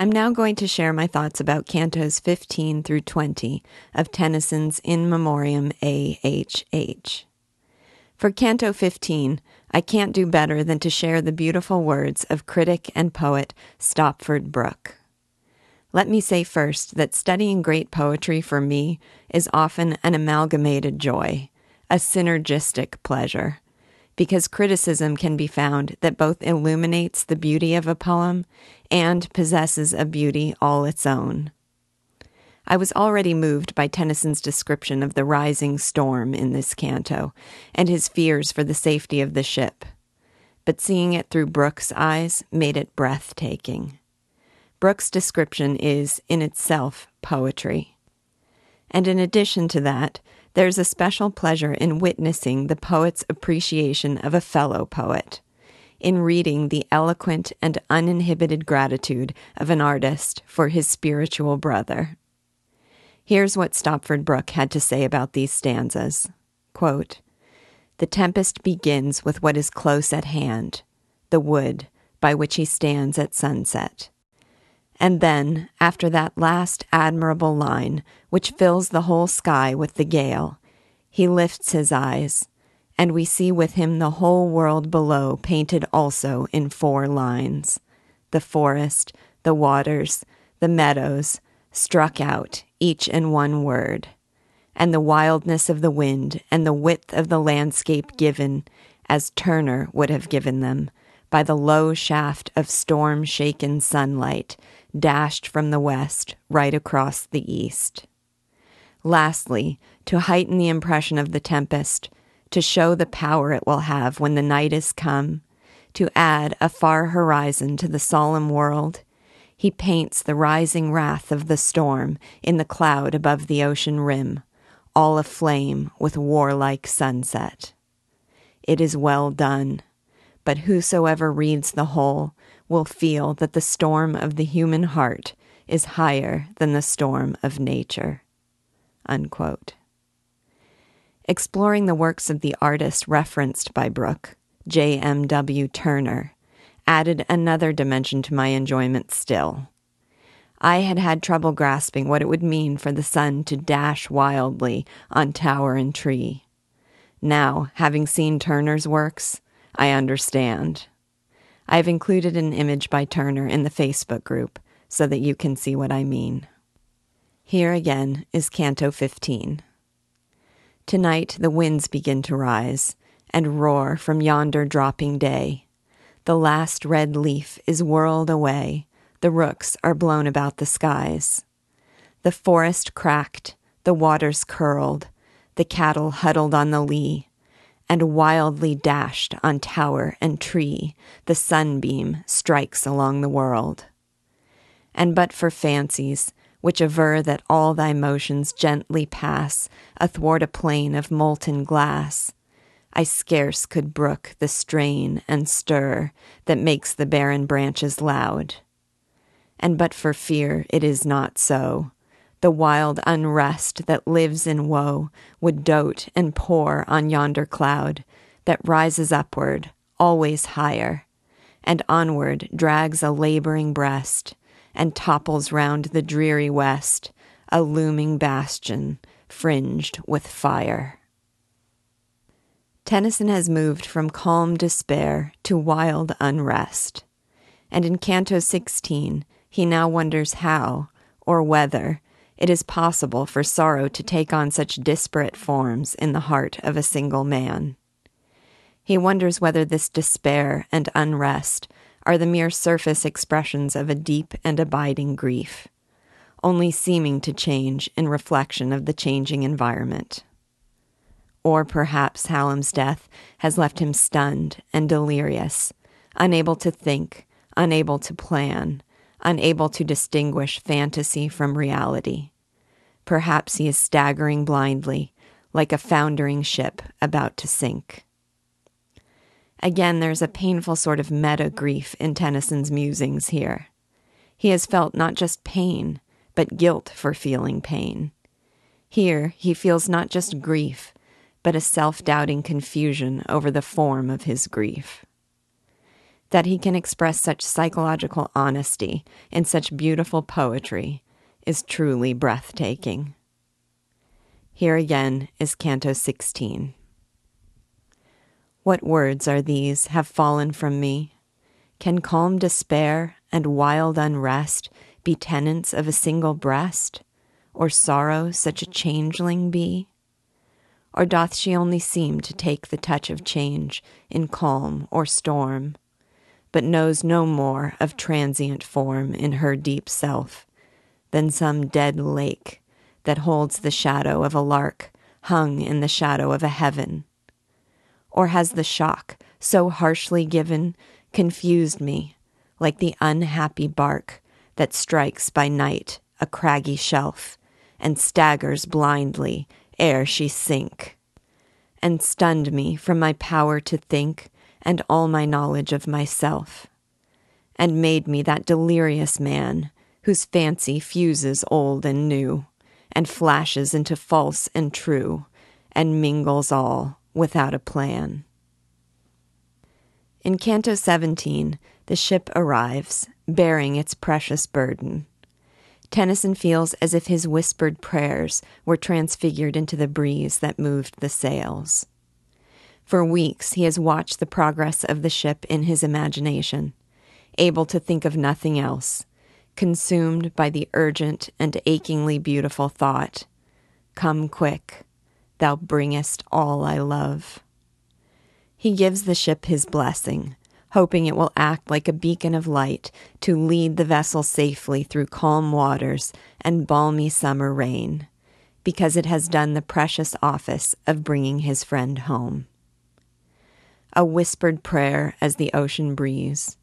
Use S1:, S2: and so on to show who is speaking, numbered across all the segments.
S1: I'm now going to share my thoughts about cantos 15 through 20 of Tennyson's In Memoriam A.H.H. For Canto 15, I can't do better than to share the beautiful words of critic and poet Stopford Brooke. Let me say first that studying great poetry for me is often an amalgamated joy, a synergistic pleasure because criticism can be found that both illuminates the beauty of a poem and possesses a beauty all its own. I was already moved by Tennyson's description of the rising storm in this canto and his fears for the safety of the ship, but seeing it through Brooke's eyes made it breathtaking. Brooke's description is, in itself, poetry. And in addition to that, there's a special pleasure in witnessing the poet's appreciation of a fellow poet, in reading the eloquent and uninhibited gratitude of an artist for his spiritual brother. Here's what Stopford Brooke had to say about these stanzas Quote, The tempest begins with what is close at hand, the wood by which he stands at sunset. And then, after that last admirable line, which fills the whole sky with the gale, he lifts his eyes, and we see with him the whole world below painted also in four lines. The forest, the waters, the meadows, struck out, each in one word, and the wildness of the wind and the width of the landscape given, as Turner would have given them, by the low shaft of storm shaken sunlight dashed from the west right across the east. Lastly, to heighten the impression of the tempest, to show the power it will have when the night is come, to add a far horizon to the solemn world, he paints the rising wrath of the storm in the cloud above the ocean rim, all aflame with warlike sunset. It is well done, but whosoever reads the whole will feel that the storm of the human heart is higher than the storm of nature. Unquote. Exploring the works of the artist referenced by Brooke, J.M.W. Turner, added another dimension to my enjoyment still. I had had trouble grasping what it would mean for the sun to dash wildly on tower and tree. Now, having seen Turner's works, I understand. I've included an image by Turner in the Facebook group so that you can see what I mean. Here again is Canto 15. Tonight the winds begin to rise and roar from yonder dropping day. The last red leaf is whirled away, the rooks are blown about the skies. The forest cracked, the waters curled, the cattle huddled on the lea, and wildly dashed on tower and tree, the sunbeam strikes along the world. And but for fancies, which aver that all thy motions gently pass athwart a plane of molten glass, I scarce could brook the strain and stir that makes the barren branches loud. And but for fear it is not so, the wild unrest that lives in woe would dote and pore on yonder cloud that rises upward, always higher, and onward drags a laboring breast, and topples round the dreary west, a looming bastion fringed with fire. Tennyson has moved from calm despair to wild unrest, and in Canto 16 he now wonders how, or whether, it is possible for sorrow to take on such disparate forms in the heart of a single man. He wonders whether this despair and unrest are the mere surface expressions of a deep and abiding grief, only seeming to change in reflection of the changing environment. Or perhaps Hallam's death has left him stunned and delirious, unable to think, unable to plan, unable to distinguish fantasy from reality. Perhaps he is staggering blindly, like a foundering ship about to sink. Again, there's a painful sort of meta grief in Tennyson's musings here. He has felt not just pain, but guilt for feeling pain. Here, he feels not just grief, but a self doubting confusion over the form of his grief. That he can express such psychological honesty in such beautiful poetry is truly breathtaking. Here again is Canto 16. What words are these have fallen from me? Can calm despair and wild unrest be tenants of a single breast? Or sorrow such a changeling be? Or doth she only seem to take the touch of change in calm or storm, but knows no more of transient form in her deep self than some dead lake that holds the shadow of a lark hung in the shadow of a heaven? Or has the shock, so harshly given, confused me, like the unhappy bark that strikes by night a craggy shelf and staggers blindly ere she sink, and stunned me from my power to think and all my knowledge of myself, and made me that delirious man whose fancy fuses old and new, and flashes into false and true, and mingles all without a plan. In Canto 17, the ship arrives, bearing its precious burden. Tennyson feels as if his whispered prayers were transfigured into the breeze that moved the sails. For weeks, he has watched the progress of the ship in his imagination, able to think of nothing else, consumed by the urgent and achingly beautiful thought Come quick, thou bringest all I love. He gives the ship his blessing, hoping it will act like a beacon of light to lead the vessel safely through calm waters and balmy summer rain, because it has done the precious office of bringing his friend home. A whispered prayer as the ocean breeze,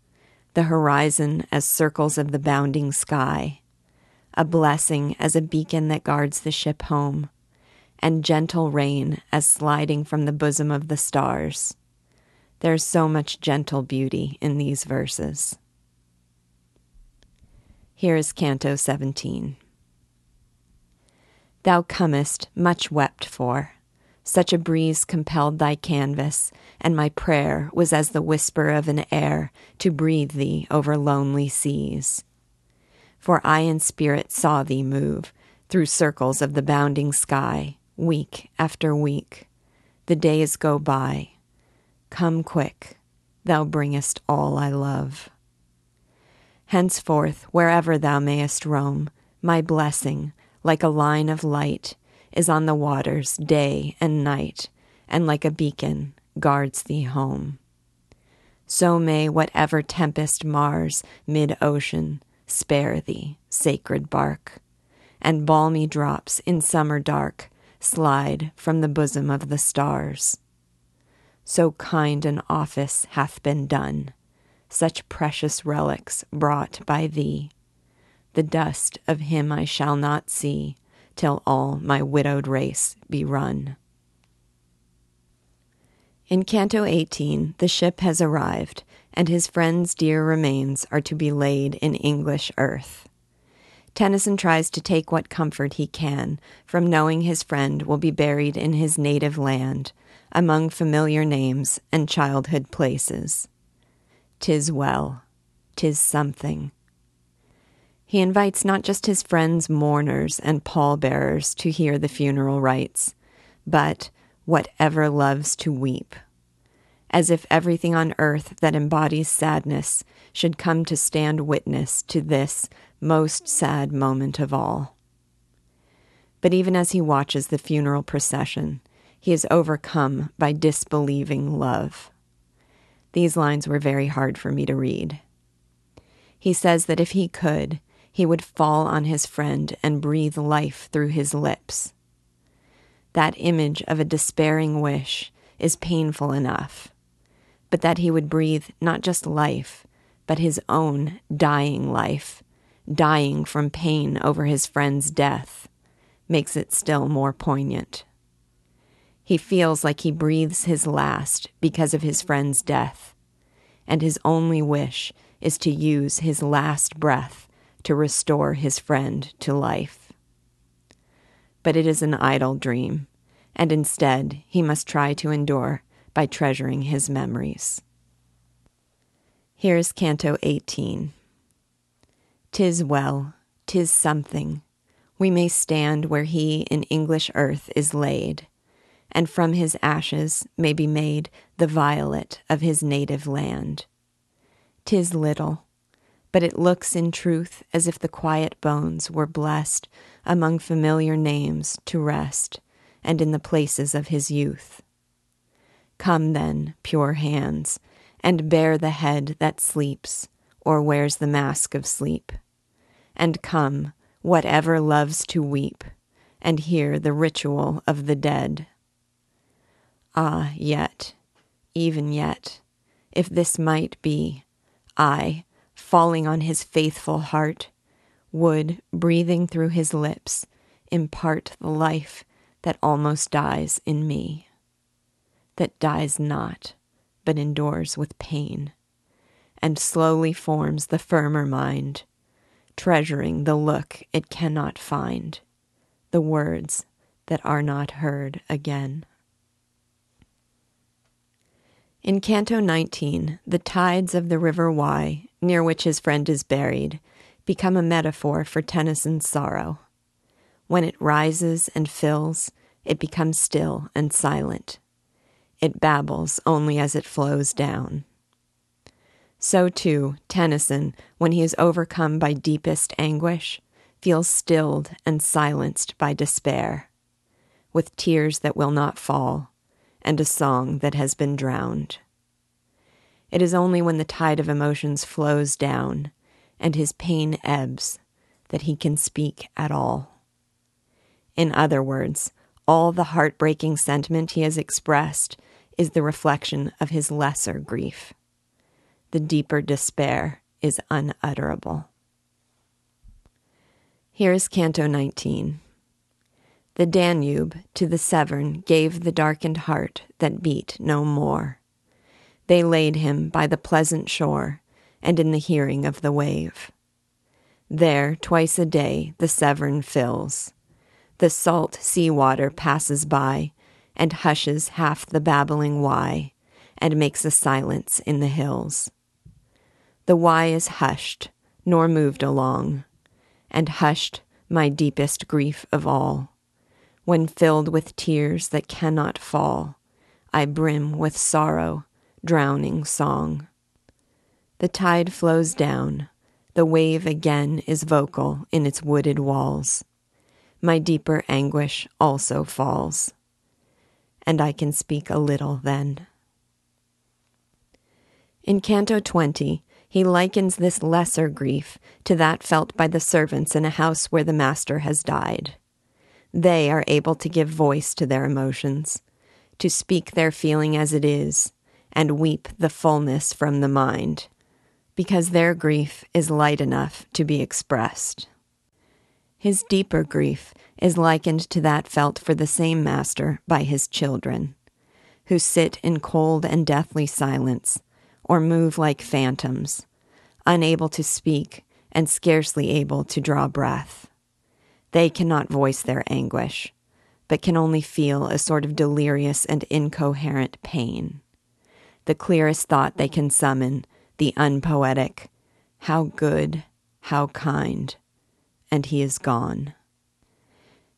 S1: the horizon as circles of the bounding sky, a blessing as a beacon that guards the ship home, and gentle rain as sliding from the bosom of the stars there's so much gentle beauty in these verses. Here is Canto 17. Thou comest much wept for. Such a breeze compelled thy canvas, and my prayer was as the whisper of an air to breathe thee over lonely seas. For I in spirit saw thee move through circles of the bounding sky, week after week. The days go by, Come quick, thou bringest all I love. Henceforth, wherever thou mayest roam, my blessing, like a line of light, is on the waters day and night, and like a beacon guards thee home. So may whatever tempest mars mid ocean spare thee, sacred bark, and balmy drops in summer dark slide from the bosom of the stars so kind an office hath been done, such precious relics brought by thee. The dust of him I shall not see till all my widowed race be run. In Canto 18, the ship has arrived, and his friend's dear remains are to be laid in English earth. Tennyson tries to take what comfort he can from knowing his friend will be buried in his native land, among familiar names and childhood places. Tis well, tis something. He invites not just his friends, mourners, and pallbearers to hear the funeral rites, but whatever loves to weep, as if everything on earth that embodies sadness should come to stand witness to this most sad moment of all. But even as he watches the funeral procession, he is overcome by disbelieving love. These lines were very hard for me to read. He says that if he could, he would fall on his friend and breathe life through his lips. That image of a despairing wish is painful enough, but that he would breathe not just life, but his own dying life, dying from pain over his friend's death, makes it still more poignant. He feels like he breathes his last because of his friend's death, and his only wish is to use his last breath to restore his friend to life. But it is an idle dream, and instead he must try to endure by treasuring his memories. Here's Canto 18. Tis well, tis something. We may stand where he in English earth is laid, and from his ashes may be made the violet of his native land. Tis little, but it looks in truth as if the quiet bones were blessed among familiar names to rest, and in the places of his youth. Come then, pure hands, and bear the head that sleeps or wears the mask of sleep. And come, whatever loves to weep, and hear the ritual of the dead. Ah, yet, even yet, if this might be, I, falling on his faithful heart, would, breathing through his lips, impart the life that almost dies in me, that dies not but endures with pain, and slowly forms the firmer mind, treasuring the look it cannot find, the words that are not heard again. In Canto 19, the tides of the River Wye, near which his friend is buried, become a metaphor for Tennyson's sorrow. When it rises and fills, it becomes still and silent it babbles only as it flows down. So too, Tennyson, when he is overcome by deepest anguish, feels stilled and silenced by despair, with tears that will not fall, and a song that has been drowned. It is only when the tide of emotions flows down and his pain ebbs that he can speak at all. In other words, all the heartbreaking sentiment he has expressed is the reflection of his lesser grief. The deeper despair is unutterable. Here is Canto 19. The Danube to the Severn gave the darkened heart that beat no more. They laid him by the pleasant shore and in the hearing of the wave. There, twice a day, the Severn fills. The salt sea water passes by and hushes half the babbling Wye, and makes a silence in the hills. The Wye is hushed, nor moved along, and hushed my deepest grief of all. When filled with tears that cannot fall, I brim with sorrow, drowning song. The tide flows down, the wave again is vocal in its wooded walls. My deeper anguish also falls and I can speak a little then. In Canto 20, he likens this lesser grief to that felt by the servants in a house where the master has died. They are able to give voice to their emotions, to speak their feeling as it is, and weep the fullness from the mind, because their grief is light enough to be expressed. His deeper grief is likened to that felt for the same master by his children, who sit in cold and deathly silence, or move like phantoms, unable to speak and scarcely able to draw breath. They cannot voice their anguish, but can only feel a sort of delirious and incoherent pain. The clearest thought they can summon, the unpoetic, how good, how kind and he is gone.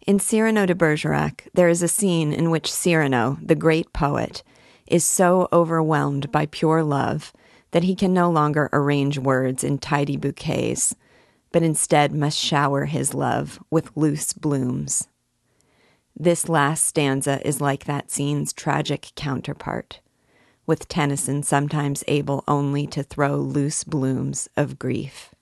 S1: In Cyrano de Bergerac, there is a scene in which Cyrano, the great poet, is so overwhelmed by pure love that he can no longer arrange words in tidy bouquets, but instead must shower his love with loose blooms. This last stanza is like that scene's tragic counterpart, with Tennyson sometimes able only to throw loose blooms of grief.